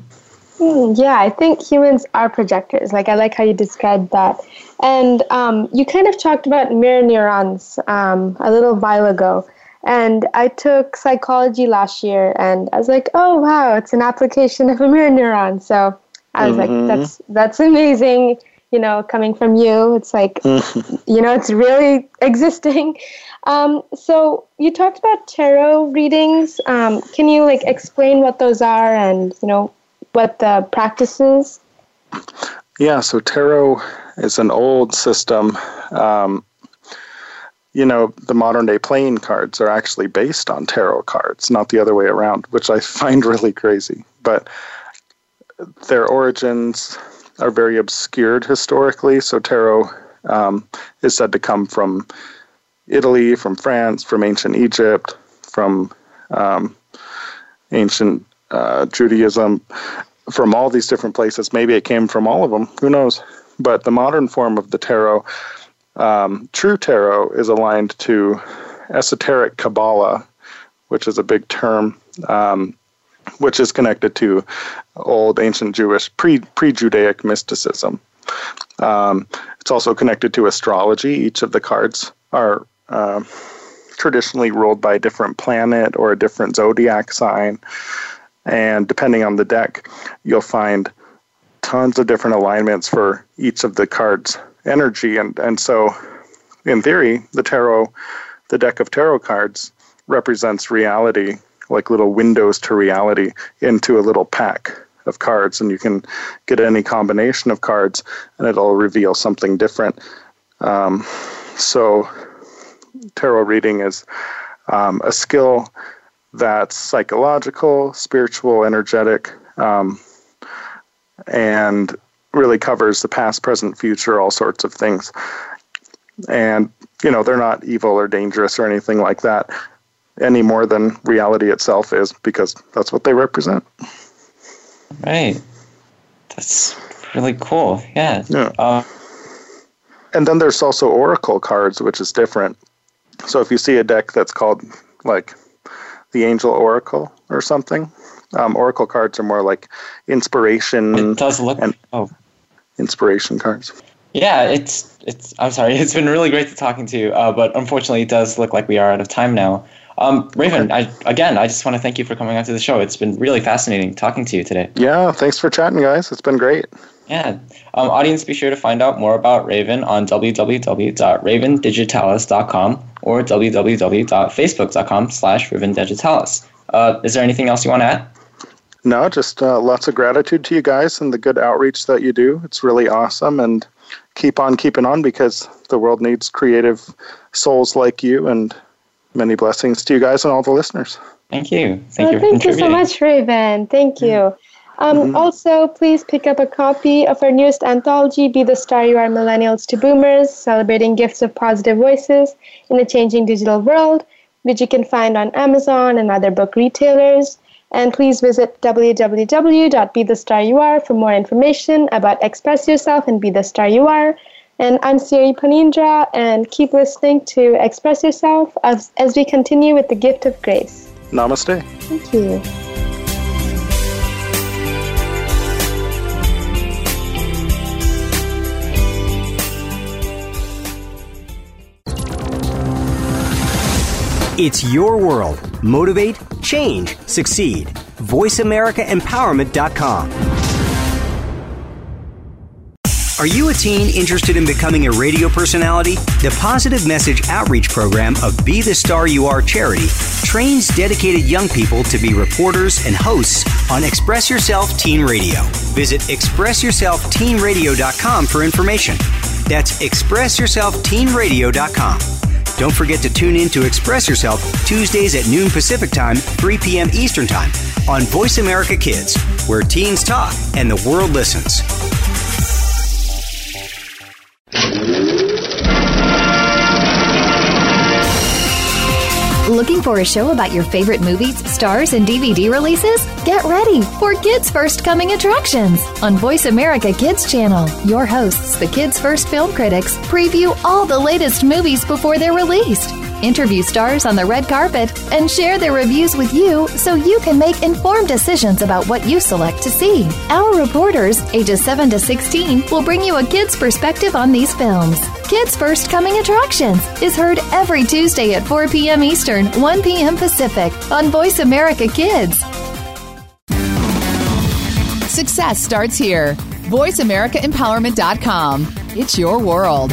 Mm, yeah, I think humans are projectors. Like I like how you described that, and um, you kind of talked about mirror neurons um, a little while ago. And I took psychology last year, and I was like, "Oh wow, it's an application of a *laughs* mirror neuron." So I was mm-hmm. like, "That's that's amazing." you know, coming from you. It's like, *laughs* you know, it's really existing. Um, so you talked about tarot readings. Um, can you like explain what those are and you know what the practice is? Yeah, so tarot is an old system. Um, you know, the modern day playing cards are actually based on tarot cards, not the other way around, which I *laughs* find really crazy. But their origins are very obscured historically. So tarot um, is said to come from Italy, from France, from ancient Egypt, from um, ancient uh, Judaism, from all these different places. Maybe it came from all of them. Who knows? But the modern form of the tarot, um, true tarot, is aligned to esoteric Kabbalah, which is a big term. Um, which is connected to old ancient Jewish pre pre Judaic mysticism. Um, it's also connected to astrology. Each of the cards are uh, traditionally ruled by a different planet or a different zodiac sign, and depending on the deck, you'll find tons of different alignments for each of the cards' energy, and and so in theory, the tarot, the deck of tarot cards represents reality, like little windows to reality into a little pack of cards, and you can get any combination of cards, and it'll reveal something different. Um, so, tarot reading is um, a skill that's psychological, spiritual, energetic, um, and really covers the past, present, future, all sorts of things. And, you know, they're not evil or dangerous or anything like that any more than reality itself is because that's what they represent. Right. That's really cool. Yeah. Yeah. Uh, and then there's also oracle cards, which is different. So if you see a deck that's called like the Angel Oracle or something, um, oracle cards are more like inspiration. It does look. And oh. Inspiration cards. Yeah, it's it's. I'm sorry. *laughs* It's been really great to talking to you, uh, but unfortunately, it does look like we are out of time now. Um, Raven, I, again, I just want to thank you for coming onto the show. It's been really fascinating talking to you today. Yeah, thanks for chatting, guys. It's been great. Yeah. Um, audience, be sure to find out more about Raven on www.ravendigitalis.com or www.facebook.com slash ravendigitalis. Uh, is there anything else you want to add? No, just uh, lots of gratitude to you guys and the good outreach that you do. It's really awesome, and keep on keeping on because the world needs creative souls like you and many blessings to you guys and all the listeners. Thank you. Thank oh, you. Thank you so much, Raven. Thank you. Um, mm-hmm. Also, please pick up a copy of our newest anthology, Be the Star You Are Millennials to Boomers, celebrating gifts of positive voices in a changing digital world, which you can find on Amazon and other book retailers. And please visit www.bethestaryouare for more information about Express Yourself and Be the Star You Are. And I'm Siri Panindra, and keep listening to Express Yourself as, as we continue with the gift of grace. Namaste. Thank you. It's your world. Motivate, change, succeed. VoiceAmericaEmpowerment.com. Are you a teen interested in becoming a radio personality? The Positive Message Outreach Program of Be the Star You Are charity trains dedicated young people to be reporters and hosts on Express Yourself Teen Radio. Visit ExpressYourselfTeenRadio.com for information. That's ExpressYourselfTeenRadio.com. Don't forget to tune in to Express Yourself Tuesdays at noon Pacific Time, 3 p.m. Eastern Time on Voice America Kids, where teens talk and the world listens. Looking for a show about your favorite movies, stars, and DVD releases? Get ready for Kids First Coming Attractions on Voice America Kids Channel. Your hosts, the Kids First Film Critics, preview all the latest movies before they're released interview stars on the red carpet, and share their reviews with you so you can make informed decisions about what you select to see. Our reporters, ages 7 to 16, will bring you a kid's perspective on these films. Kids First Coming Attractions is heard every Tuesday at 4 p.m. Eastern, 1 p.m. Pacific on Voice America Kids. Success starts here. VoiceAmericaEmpowerment.com. It's your world.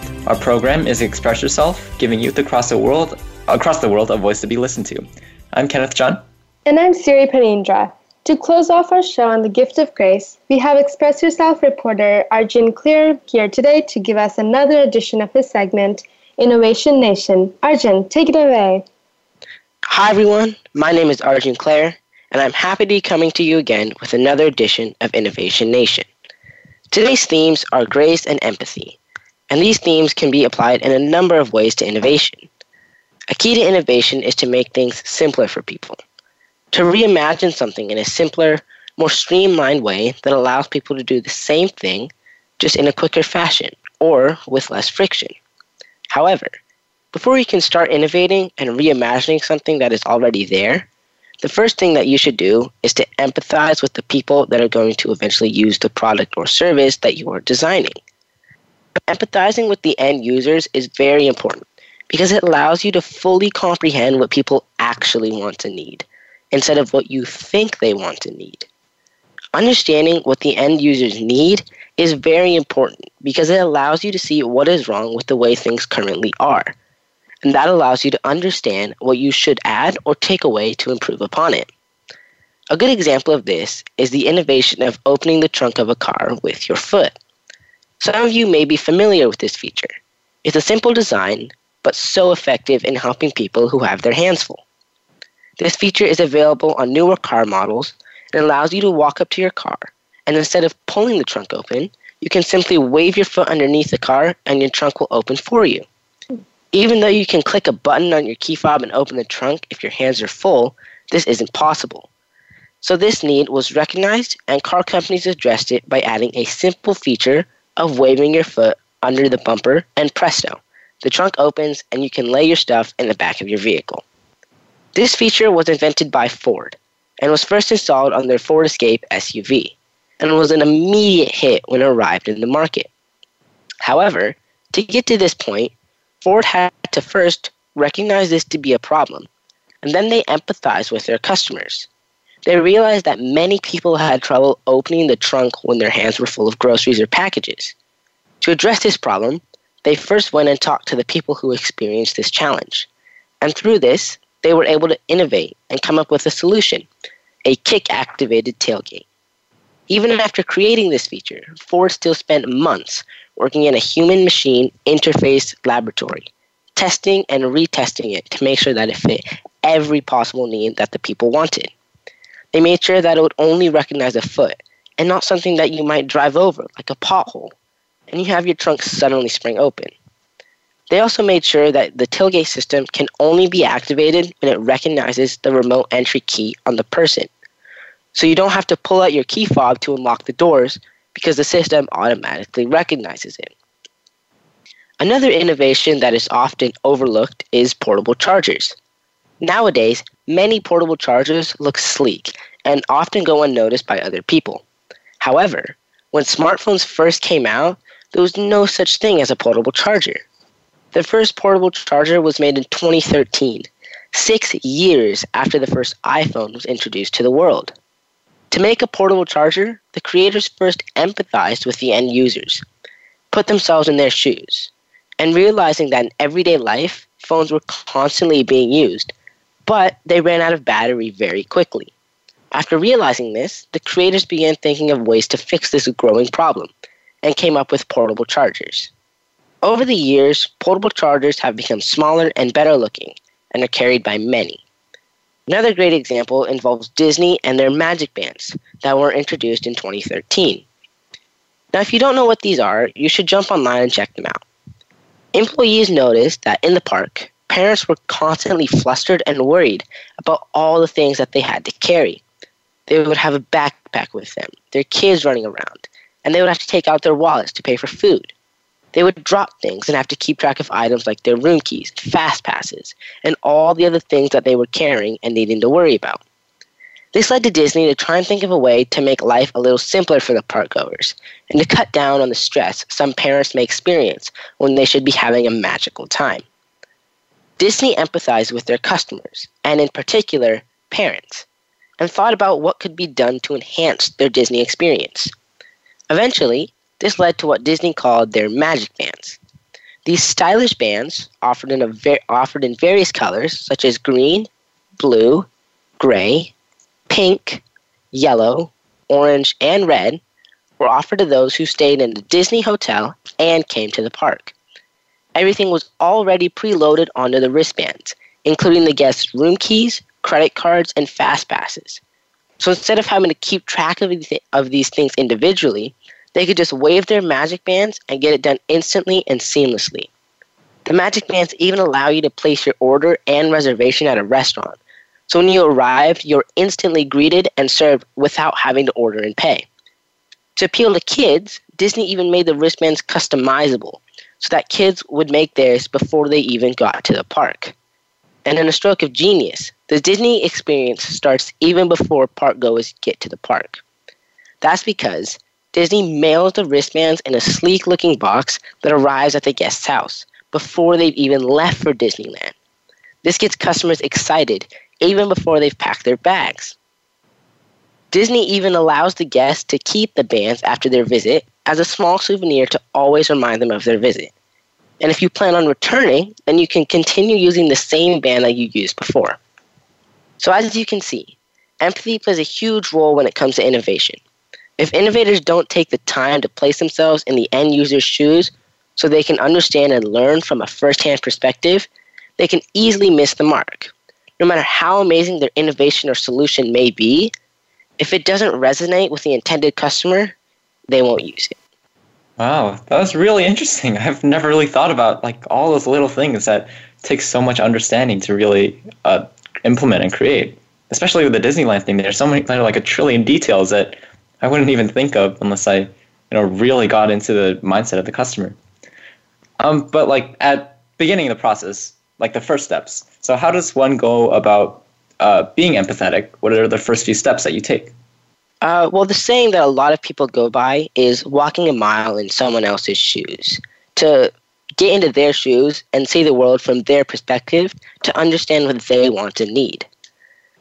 Our program is Express Yourself, giving youth across the world across the world a voice to be listened to. I'm Kenneth John. And I'm Siri Panindra. To close off our show on the gift of grace, we have Express Yourself reporter Arjun Clear here today to give us another edition of his segment, Innovation Nation. Arjun, take it away. Hi everyone, my name is Arjun Clare, and I'm happy to be coming to you again with another edition of Innovation Nation. Today's themes are grace and empathy, and these themes can be applied in a number of ways to innovation. A key to innovation is to make things simpler for people, to reimagine something in a simpler, more streamlined way that allows people to do the same thing just in a quicker fashion or with less friction. However, before you can start innovating and reimagining something that is already there, the first thing that you should do is to empathize with the people that are going to eventually use the product or service that you are designing. Empathizing with the end users is very important because it allows you to fully comprehend what people actually want to need instead of what you think they want to need. Understanding what the end users need is very important because it allows you to see what is wrong with the way things currently are. And that allows you to understand what you should add or take away to improve upon it. A good example of this is the innovation of opening the trunk of a car with your foot. Some of you may be familiar with this feature. It's a simple design, but so effective in helping people who have their hands full. This feature is available on newer car models and allows you to walk up to your car, and instead of pulling the trunk open, you can simply wave your foot underneath the car and your trunk will open for you. Even though you can click a button on your key fob and open the trunk if your hands are full, this isn't possible. So this need was recognized and car companies addressed it by adding a simple feature of waving your foot under the bumper, and presto, the trunk opens and you can lay your stuff in the back of your vehicle. This feature was invented by Ford and was first installed on their Ford Escape SUV and was an immediate hit when it arrived in the market. However, to get to this point, Ford had to first recognize this to be a problem, and then they empathized with their customers. They realized that many people had trouble opening the trunk when their hands were full of groceries or packages. To address this problem, they first went and talked to the people who experienced this challenge. And through this, they were able to innovate and come up with a solution a kick activated tailgate. Even after creating this feature, Ford still spent months working in a human machine interface laboratory, testing and retesting it to make sure that it fit every possible need that the people wanted. They made sure that it would only recognize a foot and not something that you might drive over, like a pothole, and you have your trunk suddenly spring open. They also made sure that the tailgate system can only be activated when it recognizes the remote entry key on the person. So you don't have to pull out your key fob to unlock the doors because the system automatically recognizes it. Another innovation that is often overlooked is portable chargers. Nowadays, many portable chargers look sleek and often go unnoticed by other people. However, when smartphones first came out, there was no such thing as a portable charger. The first portable charger was made in 2013, six years after the first iPhone was introduced to the world. To make a portable charger, the creators first empathized with the end users, put themselves in their shoes, and realizing that in everyday life, phones were constantly being used, but they ran out of battery very quickly. After realizing this, the creators began thinking of ways to fix this growing problem and came up with portable chargers. Over the years, portable chargers have become smaller and better looking and are carried by many. Another great example involves Disney and their Magic Bands that were introduced in 2013. Now, if you don't know what these are, you should jump online and check them out. Employees noticed that in the park, parents were constantly flustered and worried about all the things that they had to carry. They would have a backpack with them, their kids running around, and they would have to take out their wallets to pay for food. They would drop things and have to keep track of items like their room keys, fast passes, and all the other things that they were carrying and needing to worry about. This led to Disney to try and think of a way to make life a little simpler for the park goers and to cut down on the stress some parents may experience when they should be having a magical time. Disney empathized with their customers, and in particular, parents, and thought about what could be done to enhance their Disney experience. Eventually, this led to what Disney called their magic bands. These stylish bands, offered in, ver- offered in various colors such as green, blue, gray, pink, yellow, orange, and red, were offered to those who stayed in the Disney hotel and came to the park. Everything was already preloaded onto the wristbands, including the guests' room keys, credit cards, and fast passes. So instead of having to keep track of, of these things individually, They could just wave their magic bands and get it done instantly and seamlessly. The magic bands even allow you to place your order and reservation at a restaurant. So when you arrive, you're instantly greeted and served without having to order and pay. To appeal to kids, Disney even made the wristbands customizable so that kids would make theirs before they even got to the park. And in a stroke of genius, the Disney experience starts even before park goers get to the park. That's because Disney mails the wristbands in a sleek looking box that arrives at the guest's house before they've even left for Disneyland. This gets customers excited even before they've packed their bags. Disney even allows the guests to keep the bands after their visit as a small souvenir to always remind them of their visit. And if you plan on returning, then you can continue using the same band that you used before. So, as you can see, empathy plays a huge role when it comes to innovation. If innovators don't take the time to place themselves in the end user's shoes so they can understand and learn from a first hand perspective, they can easily miss the mark. No matter how amazing their innovation or solution may be, if it doesn't resonate with the intended customer, they won't use it. Wow, that was really interesting. *laughs* I've never really thought about like all those little things that take so much understanding to really uh, implement and create. Especially with the Disneyland thing, there's so many, like a trillion details that I wouldn't even think of unless I, you know, really got into the mindset of the customer. Um, but like at beginning of the process, like the first steps. So how does one go about uh, being empathetic? What are the first few steps that you take? Uh, well, the saying that a lot of people go by is walking a mile in someone else's shoes. To get into their shoes and see the world from their perspective to understand what they want and need.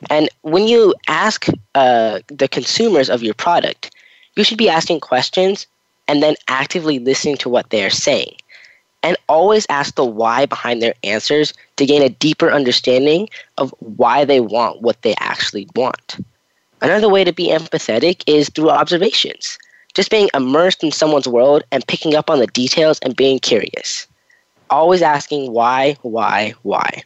And when you ask uh, the consumers of your product, you should be asking questions and then actively listening to what they're saying. And always ask the why behind their answers to gain a deeper understanding of why they want what they actually want. Another way to be empathetic is through observations. Just being immersed in someone's world and picking up on the details and being curious. Always asking why, why, why.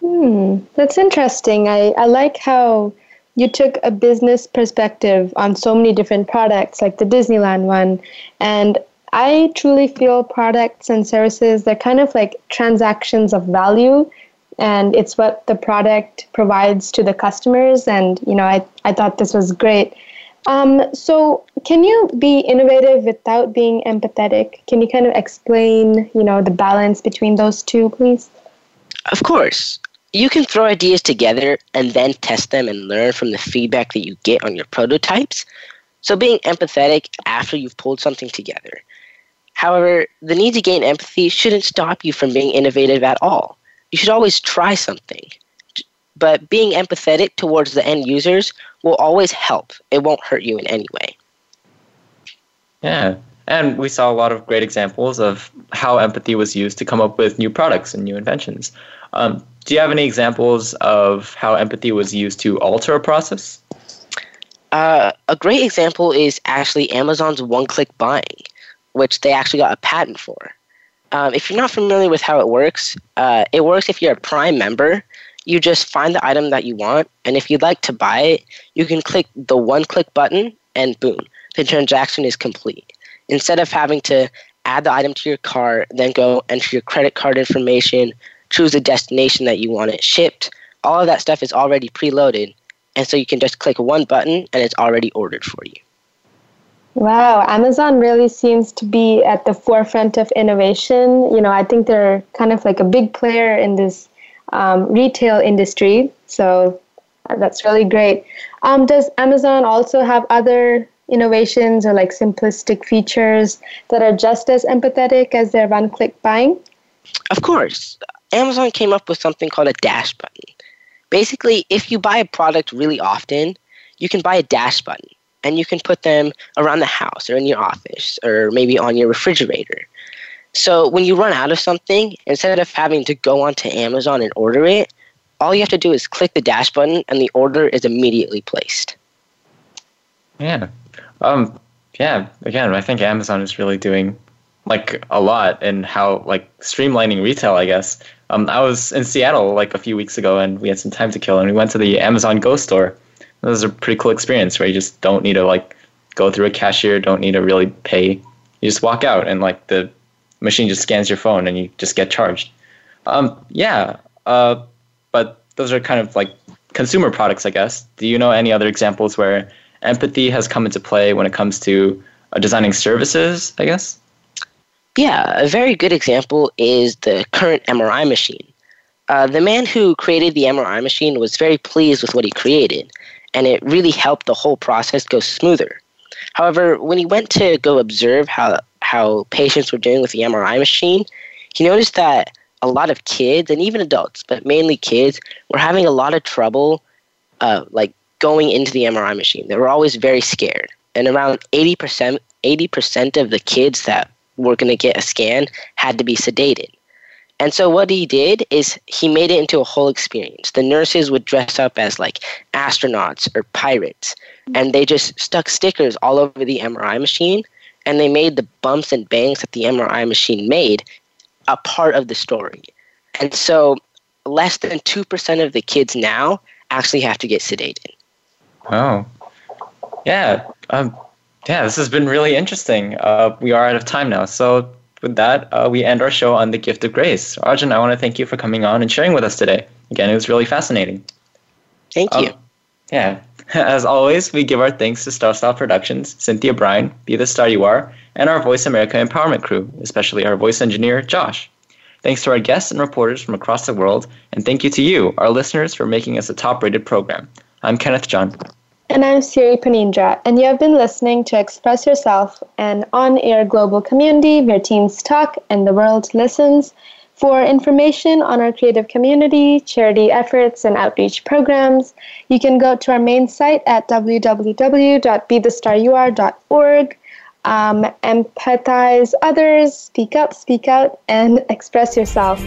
Hmm, that's interesting. I, I like how you took a business perspective on so many different products, like the Disneyland one. And I truly feel products and services, they're kind of like transactions of value and it's what the product provides to the customers. And you know, I I thought this was great. Um, so, can you be innovative without being empathetic? Can you kind of explain, you know, the balance between those two, please? Of course. You can throw ideas together and then test them and learn from the feedback that you get on your prototypes. So, being empathetic after you've pulled something together. However, the need to gain empathy shouldn't stop you from being innovative at all you should always try something. But being empathetic towards the end users will always help. It won't hurt you in any way. Yeah. And we saw a lot of great examples of how empathy was used to come up with new products and new inventions. Um, do you have any examples of how empathy was used to alter a process? Uh, a great example is actually Amazon's one click buying, which they actually got a patent for. Um, if you're not familiar with how it works, uh, it works if you're a Prime member. You just find the item that you want, and if you'd like to buy it, you can click the one click button, and boom, the transaction is complete. Instead of having to add the item to your cart, then go enter your credit card information, choose the destination that you want it shipped, all of that stuff is already preloaded, and so you can just click one button and it's already ordered for you. Wow, Amazon really seems to be at the forefront of innovation. You know, I think they're kind of like a big player in this um, retail industry. So uh, that's really great. Um, does Amazon also have other innovations or like simplistic features that are just as empathetic as their one click buying? Of course. Amazon came up with something called a dash button. Basically, if you buy a product really often, you can buy a dash button and you can put them around the house or in your office or maybe on your refrigerator. So when you run out of something, instead of having to go onto Amazon and order it, all you have to do is click the dash button and the order is immediately placed. Yeah. Um yeah, again, I think Amazon is really doing like a lot in how like streamlining retail, I guess. Um I was in Seattle like a few weeks ago and we had some time to kill and we went to the Amazon Go store it was a pretty cool experience where you just don't need to like go through a cashier, don't need to really pay. You just walk out and like the machine just scans your phone and you just get charged. Um, yeah, uh, but those are kind of like consumer products, I guess. Do you know any other examples where empathy has come into play when it comes to uh, designing services, I guess? Yeah, a very good example is the current MRI machine. Uh, the man who created the MRI machine was very pleased with what he created, and it really helped the whole process go smoother. However, when he went to go observe how, how patients were doing with the MRI machine, he noticed that a lot of kids and even adults, but mainly kids, were having a lot of trouble, uh, like going into the MRI machine. They were always very scared, and around eighty percent, eighty percent of the kids that were going to get a scan had to be sedated. And so what he did is he made it into a whole experience. The nurses would dress up as like astronauts or pirates, and they just stuck stickers all over the MRI machine, and they made the bumps and bangs that the MRI machine made a part of the story. And so less than 2% of the kids now actually have to get sedated. Oh. Yeah. Um, yeah, this has been really interesting. Uh, we are out of time now. So, with that, uh, we end our show on the gift of grace. Arjun, I want to thank you for coming on and sharing with us today. Again, it was really fascinating. Thank you. Um, yeah. *laughs* As always, we give our thanks to Star Style Productions, Cynthia Brian, Be the Star You Are, and our Voice America Empowerment crew, especially our voice engineer, Josh. Thanks to our guests and reporters from across the world, and thank you to you, our listeners, for making us a top rated program. I'm Kenneth John. And I'm Siri Panindra, and you have been listening to Express Yourself, an on air global community where teens talk and the world listens. For information on our creative community, charity efforts, and outreach programs, you can go to our main site at www.bethestarur.org. Um, empathize others, speak up, speak out, and express yourself.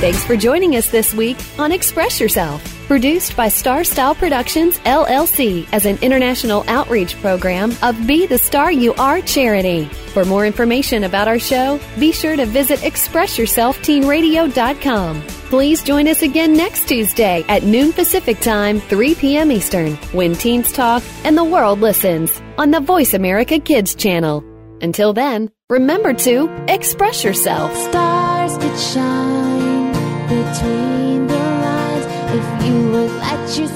Thanks for joining us this week on Express Yourself, produced by Star Style Productions LLC as an international outreach program of Be the Star You Are charity. For more information about our show, be sure to visit ExpressYourselfTeenRadio.com. Please join us again next Tuesday at noon Pacific Time, 3 p.m. Eastern, when teens talk and the world listens on the Voice America Kids channel. Until then, remember to express yourself. Stars could shine between you